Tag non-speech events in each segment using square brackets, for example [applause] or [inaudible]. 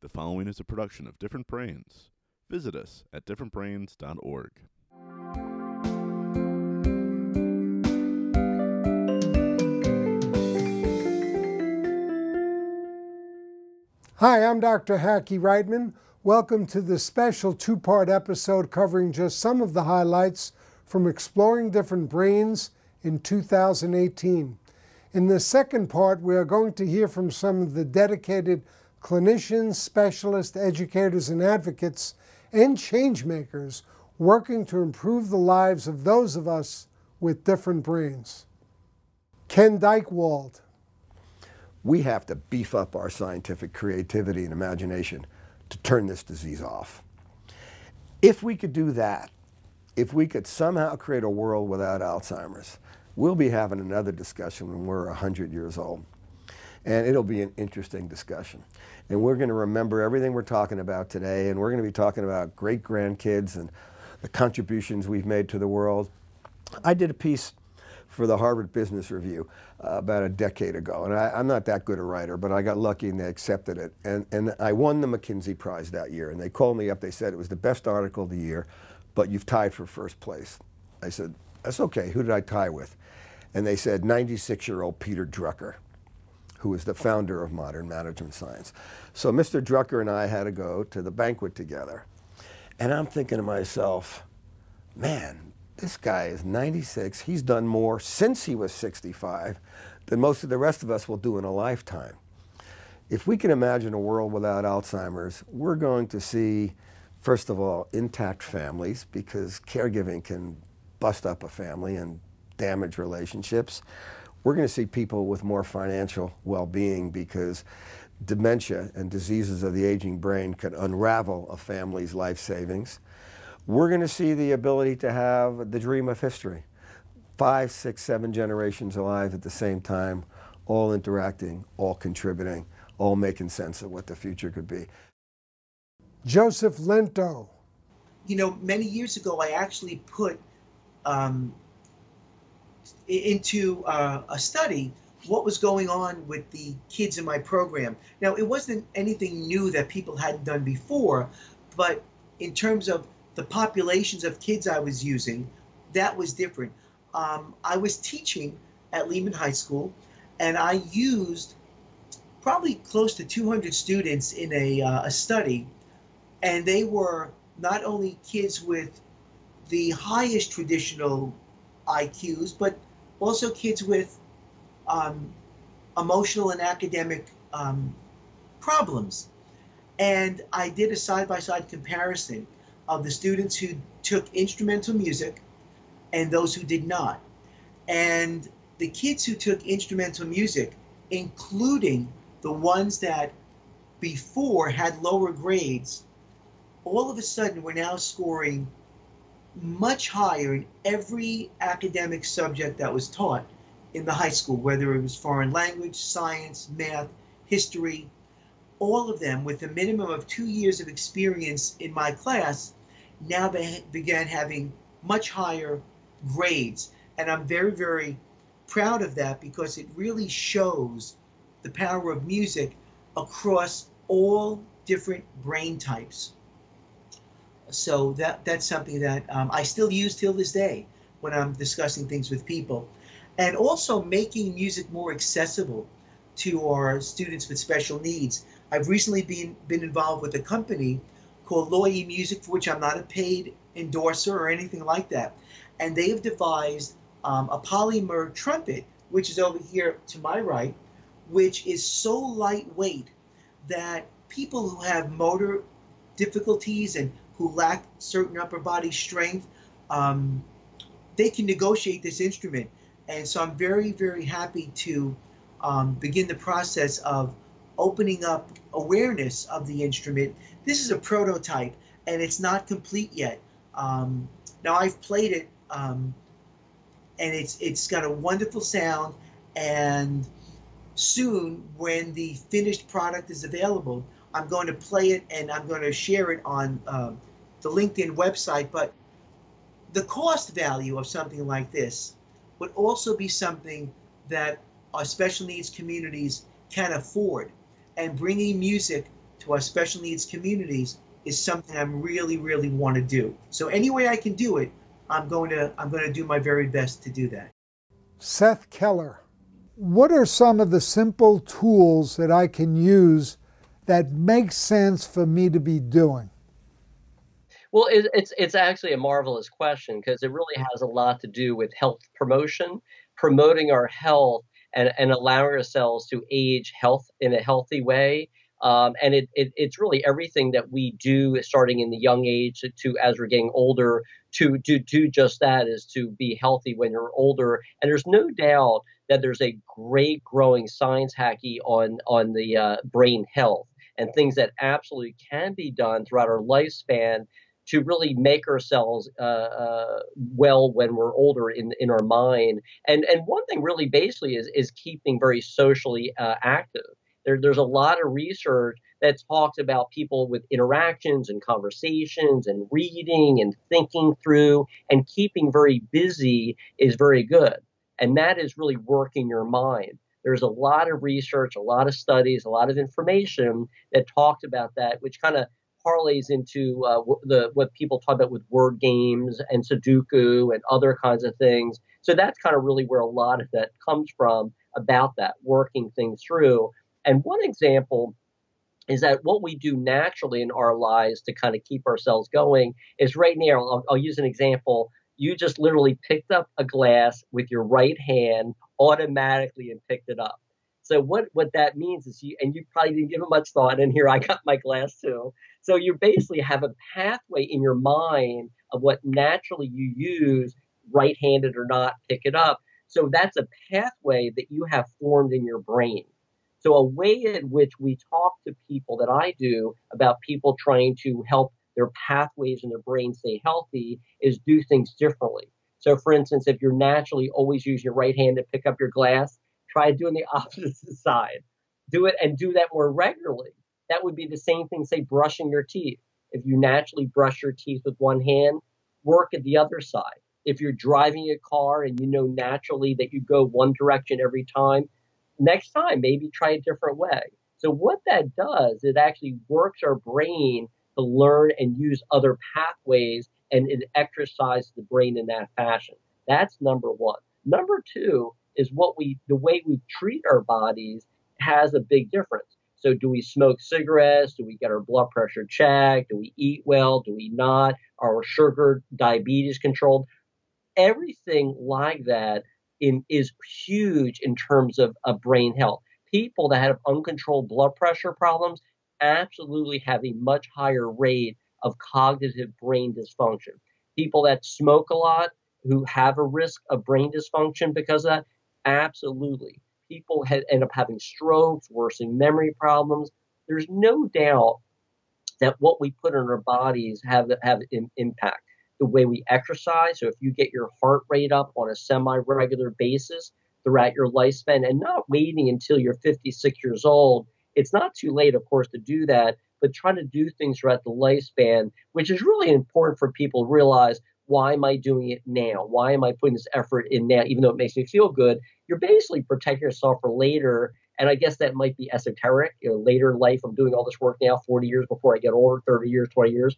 The following is a production of Different Brains. Visit us at differentbrains.org. Hi, I'm Dr. Hackie Reitman. Welcome to this special two part episode covering just some of the highlights from exploring different brains in 2018. In the second part, we are going to hear from some of the dedicated clinicians, specialists, educators, and advocates, and changemakers working to improve the lives of those of us with different brains. Ken Dychtwald. We have to beef up our scientific creativity and imagination to turn this disease off. If we could do that, if we could somehow create a world without Alzheimer's, we'll be having another discussion when we're 100 years old. And it'll be an interesting discussion. And we're going to remember everything we're talking about today, and we're going to be talking about great grandkids and the contributions we've made to the world. I did a piece for the Harvard Business Review uh, about a decade ago, and I, am not that good a writer, but I got lucky and they accepted it. And, and I won the McKinsey Prize that year, and they called me up. They said it was the best article of the year, but you've tied for first place. I said, that's okay. Who did I tie with? And they said 96 year old Peter Drucker who was the founder of modern management science. So Mr. Drucker and I had to go to the banquet together. And I'm thinking to myself, man, this guy is 96. He's done more since he was 65 than most of the rest of us will do in a lifetime. If we can imagine a world without Alzheimer's, we're going to see, first of all, intact families because caregiving can bust up a family and damage relationships we're going to see people with more financial well-being because dementia and diseases of the aging brain can unravel a family's life savings. We're going to see the ability to have the dream of history. Five, six, seven generations alive at the same time, all interacting, all contributing, all making sense of what the future could be. Joseph Lento. You know, many years ago, I actually put um, into uh, a study what was going on with the kids in my program. Now, it wasn't anything new that people hadn't done before, but in terms of the populations of kids I was using, that was different. Um, I was teaching at Lehman High School, and I used probably close to 200 students in a, uh, a study, and they were not only kids with the highest traditional IQs, but also kids with um, emotional and academic um, problems. And I did a side by side comparison of the students who took instrumental music and those who did not. And the kids who took instrumental music, including the ones that before had lower grades, all of a sudden were now scoring much higher in every academic subject that was taught in the high school, whether it was foreign language, science, math, history, all of them with a minimum of two years of experience in my class now they began having much higher grades. And I'm very, very proud of that because it really shows the power of music across all different brain types. So that that's something that um, I still use till this day when I'm discussing things with people, and also making music more accessible to our students with special needs. I've recently been been involved with a company called Loy Music, for which I'm not a paid endorser or anything like that, and they have devised um, a polymer trumpet, which is over here to my right, which is so lightweight that people who have motor difficulties and who lack certain upper body strength, um, they can negotiate this instrument. And so I'm very, very happy to um, begin the process of opening up awareness of the instrument. This is a prototype and it's not complete yet. Um, now I've played it um, and it's it's got a wonderful sound and soon when the finished product is available, I'm going to play it and I'm going to share it on uh, the LinkedIn website, but the cost value of something like this would also be something that our special needs communities can afford. And bringing music to our special needs communities is something I really, really want to do. So any way I can do it, I'm going to I'm going to do my very best to do that. Seth Keller, what are some of the simple tools that I can use that make sense for me to be doing? Well, it, it's it's actually a marvelous question because it really has a lot to do with health promotion, promoting our health and, and allowing ourselves to age health in a healthy way. Um, and it, it, it's really everything that we do starting in the young age to, to as we're getting older to, to do just that is to be healthy when you're older. And there's no doubt that there's a great growing science Hackie on on the uh, brain health and things that absolutely can be done throughout our lifespan to really make ourselves uh, uh, well when we're older in in our mind. And and one thing really basically is is keeping very socially uh, active. There, there's a lot of research that talks about people with interactions and conversations and reading and thinking through and keeping very busy is very good. And that is really working your mind. There's a lot of research, a lot of studies, a lot of information that talked about that, which kind of parlays into uh, the what people talk about with word games and Sudoku and other kinds of things. So that's kind of really where a lot of that comes from about that working things through. And one example is that what we do naturally in our lives to kind of keep ourselves going is right now. I'll, I'll use an example. You just literally picked up a glass with your right hand automatically and picked it up. So what what that means is you and you probably didn't give it much thought. And here I got my glass too. So you basically have a pathway in your mind of what naturally you use, right-handed or not, pick it up. So that's a pathway that you have formed in your brain. So a way in which we talk to people that I do about people trying to help their pathways in their brain stay healthy is do things differently. So for instance, if you're naturally always use your right hand to pick up your glass, try doing the [laughs] opposite side. Do it and do that more regularly. That would be the same thing, say, brushing your teeth. If you naturally brush your teeth with one hand, work at the other side. If you're driving a car and you know naturally that you go one direction every time, next time maybe try a different way. So, what that does, it actually works our brain to learn and use other pathways and it exercises the brain in that fashion. That's number one. Number two is what we, the way we treat our bodies has a big difference. So, do we smoke cigarettes? Do we get our blood pressure checked? Do we eat well? Do we not? Our sugar, diabetes controlled? Everything like that in, is huge in terms of, of brain health. People that have uncontrolled blood pressure problems absolutely have a much higher rate of cognitive brain dysfunction. People that smoke a lot, who have a risk of brain dysfunction because of that, absolutely people had, end up having strokes, worsening memory problems. There's no doubt that what we put in our bodies have have an impact. The way we exercise. So if you get your heart rate up on a semi-regular basis throughout your lifespan, and not waiting until you're 56 years old, it's not too late, of course, to do that. But trying to do things throughout the lifespan, which is really important for people to realize why am I doing it now? Why am I putting this effort in now, even though it makes me feel good? You're basically protecting yourself for later. And I guess that might be esoteric. You know, later life, I'm doing all this work now, 40 years before I get older, 30 years, 20 years.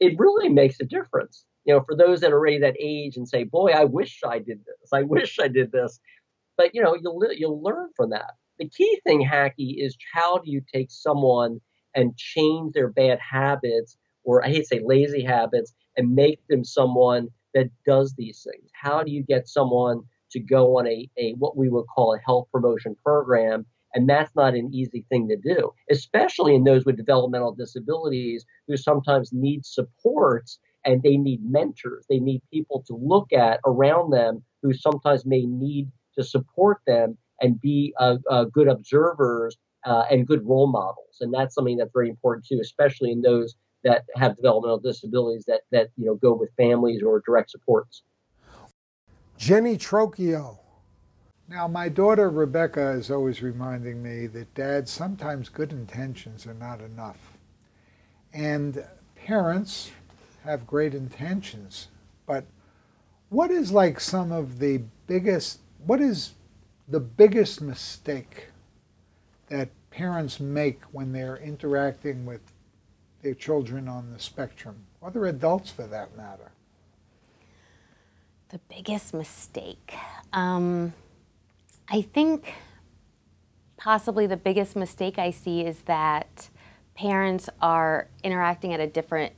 It really makes a difference. You know, for those that are already that age and say, "Boy, I wish I did this. I [laughs] wish I did this," but you know, you'll you'll learn from that. The key thing, Hackie, is how do you take someone and change their bad habits, or I hate to say lazy habits, and make them someone that does these things? How do you get someone to go on a, a what we would call a health promotion program? And that's not an easy thing to do, especially in those with developmental disabilities who sometimes need supports and they need mentors. They need people to look at around them who sometimes may need to support them and be uh, uh, good observers uh, and good role models. And that's something that's very important too, especially in those that have developmental disabilities that that you know go with families or direct supports. Jenny Trocchio. Now, my daughter Rebecca is always reminding me that, Dad, sometimes good intentions are not enough. And parents have great intentions, but what is like some of the biggest, what is the biggest mistake that parents make when they're interacting with their children on the spectrum, other adults for that matter? The biggest mistake. Um, I think possibly the biggest mistake I see is that parents are interacting at a different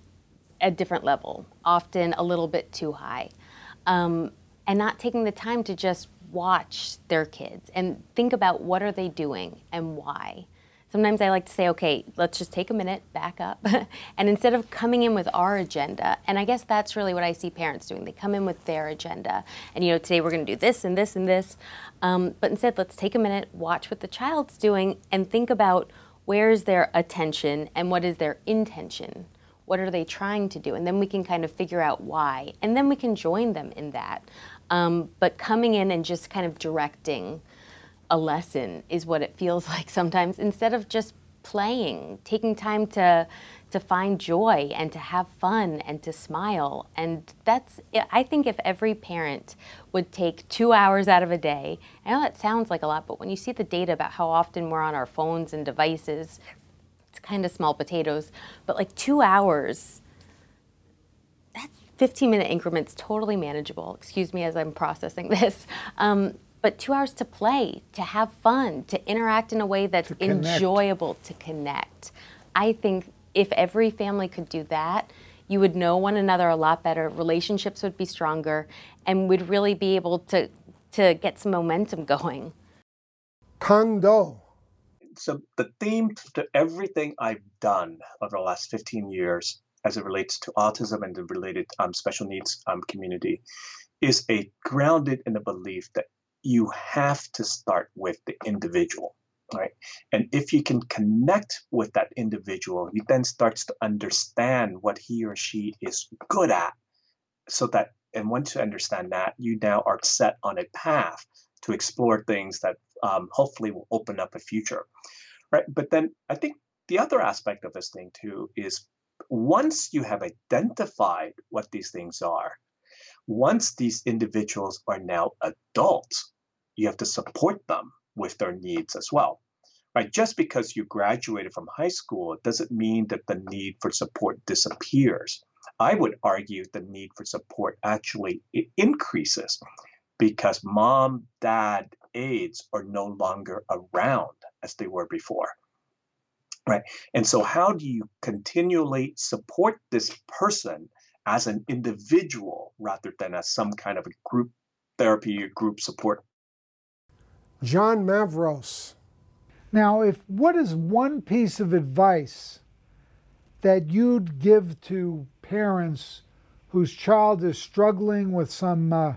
a different level, often a little bit too high, um, and not taking the time to just watch their kids and think about what are they doing and why. Sometimes I like to say, okay, let's just take a minute, back up, [laughs] and instead of coming in with our agenda, and I guess that's really what I see parents doing. They come in with their agenda, and you know, today we're going to do this and this and this, um, but instead, let's take a minute, watch what the child's doing, and think about where's their attention and what is their intention what are they trying to do? And then we can kind of figure out why. And then we can join them in that. Um, but coming in and just kind of directing a lesson is what it feels [laughs] like sometimes instead of just playing, taking time to to find joy and to have fun and to smile. And that's I think if every parent would take 2 hours out of a day. I know that sounds like a lot, but when you see the data about how often we're on our phones and devices it's kind of small potatoes, but like two hours, that's 15 minute increments, totally manageable. Excuse me as I'm processing [laughs] this. Um, but two hours to play, to have fun, to interact in a way that's To to enjoyable, to connect. I think if every family could do that, you would know one another a lot better, relationships would be stronger, and would really be able to, to get some momentum [laughs] going. Kang Do. so the theme to everything I've done over the last 15 years as it relates to autism and the related um, special needs um, community is a grounded in the belief that you have to start with the individual right? And if you can connect with that individual you then starts to understand what he or she is good at. So that and once you understand that you now are set on a path to explore things that um, hopefully will open up a future right? But then i think the other aspect of this thing too is once you have identified what these things are once these individuals are now adults you have to support them with their needs as well right? Just because you graduated from high school doesn't mean that the need for support disappears. I would argue the need for support actually increases because mom dad aides are no longer around as they were before right? And so how do you continually support this person as an individual rather than as some kind of a group therapy or group support John Mavros. Now, if what is one piece of advice that you'd give to parents whose child is struggling with some uh,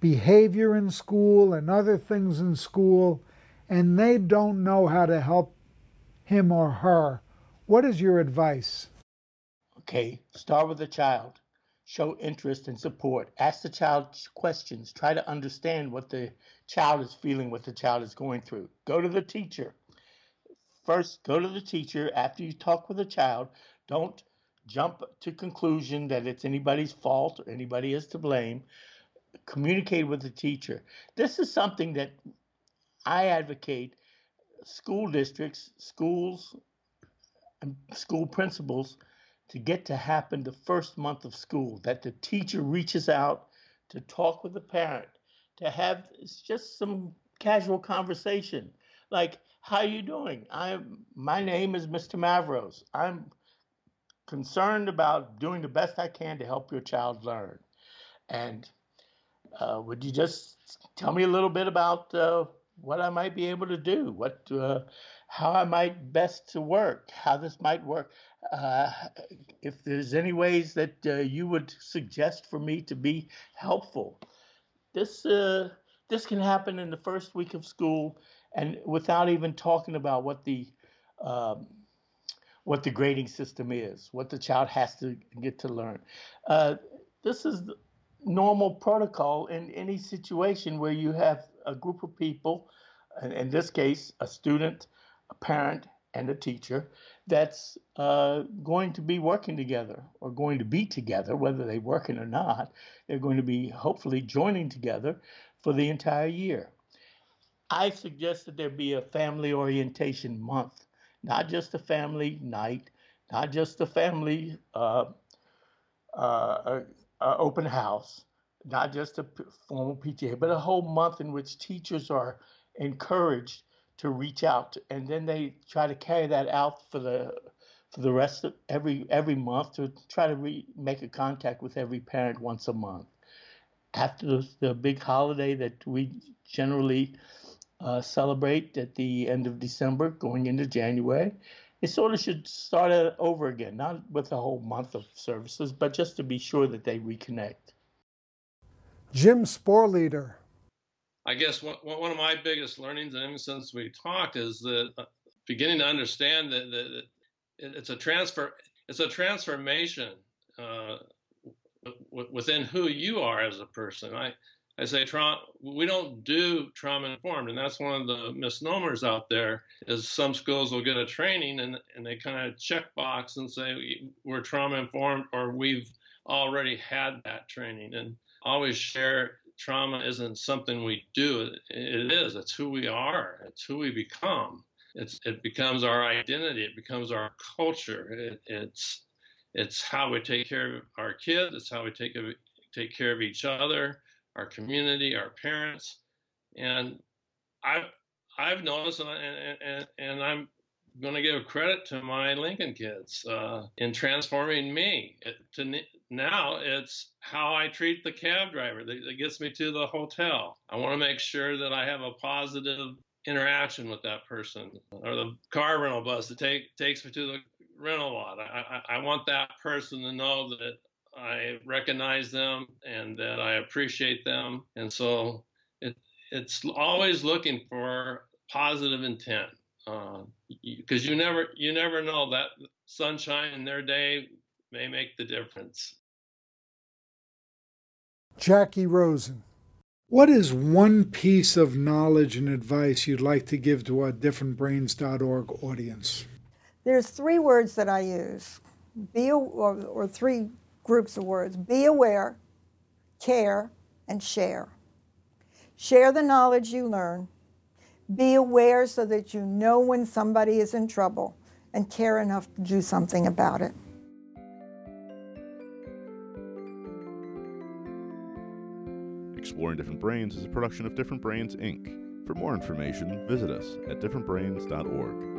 behavior in school and other things in school, and they don't know how to help him or her, what is your advice? Okay, start with the child. Show interest and support. Ask the child questions. Try to understand what the child is feeling, what the child is going through. Go to the teacher. First, go to the teacher after you talk with the child. Don't jump to conclusion that it's anybody's fault or anybody is to blame. Communicate with the teacher. This is something that I advocate school districts, schools, and school principals to get to happen the first month of school that the teacher reaches out to talk with the parent to have just some casual conversation. Like how are you doing? I'm my name is mr mavros. I'm concerned about doing the best i can to help your child learn. And uh, would you just tell me a little bit about uh, what i might be able to do? What uh, how i might best to work? How this might work uh, if there's any ways that uh, you would suggest for me to be helpful this uh, this can happen in the first week of school and without even talking about what the um, what the grading system is, what the child has to get to learn. Uh, this is normal protocol in any situation where you have a group of people, in this case, a student, a parent, and a teacher that's uh, going to be working together or going to be together, whether they're working or not. They're going to be hopefully joining together for the entire year. I suggest that there be a family orientation month, not just a family night, not just a family uh, uh, open house, not just a formal PTA, but a whole month in which teachers are encouraged to reach out, and then they try to carry that out for the for the rest of every every month to try to re- make a contact with every parent once a month. After the, the big holiday that we generally uh, celebrate at the end of December, going into January, it sort of should start over again, not with a whole month of services, but just to be sure that they reconnect. Jim Sporleder. I guess one, one of my biggest learnings, and even since we talked, is that uh, beginning to understand that, that it's a transfer, it's a transformation uh, within who you are as a person. I, I say trauma, we don't do trauma informed, and that's one of the misnomers out there. Is some schools will get a training and and they kind of check box and say we're trauma informed or we've already had that training, and always share trauma isn't something we do. It is. It's who we are. It's who we become. It's it becomes our identity. It becomes our culture. It, it's it's how we take care of our kids. It's how we take take care of each other our community, our parents, and I've I've noticed, and and, and I'm going to give credit to my Lincoln kids uh, in transforming me. To now, it's how I treat the cab driver that, that gets me to the hotel. I want to make sure that I have a positive interaction with that person, or the car rental bus that take, takes me to the rental lot. I, I, I want that person to know that I recognize them and that I appreciate them. And so it, it's always looking for positive intent because uh, you never you never know that sunshine in their day may make the difference. Jackie Rosen. What is one piece of knowledge and advice you'd like to give to our differentbrains.org audience? There's three words that I use. Be or, or three groups of words be aware, care, and share. Share the knowledge you learn. Be aware so that you know when somebody is in trouble and care enough to do something about it. Exploring Different Brains is a production of Different Brains, Inc. For more information, visit us at differentbrains.org.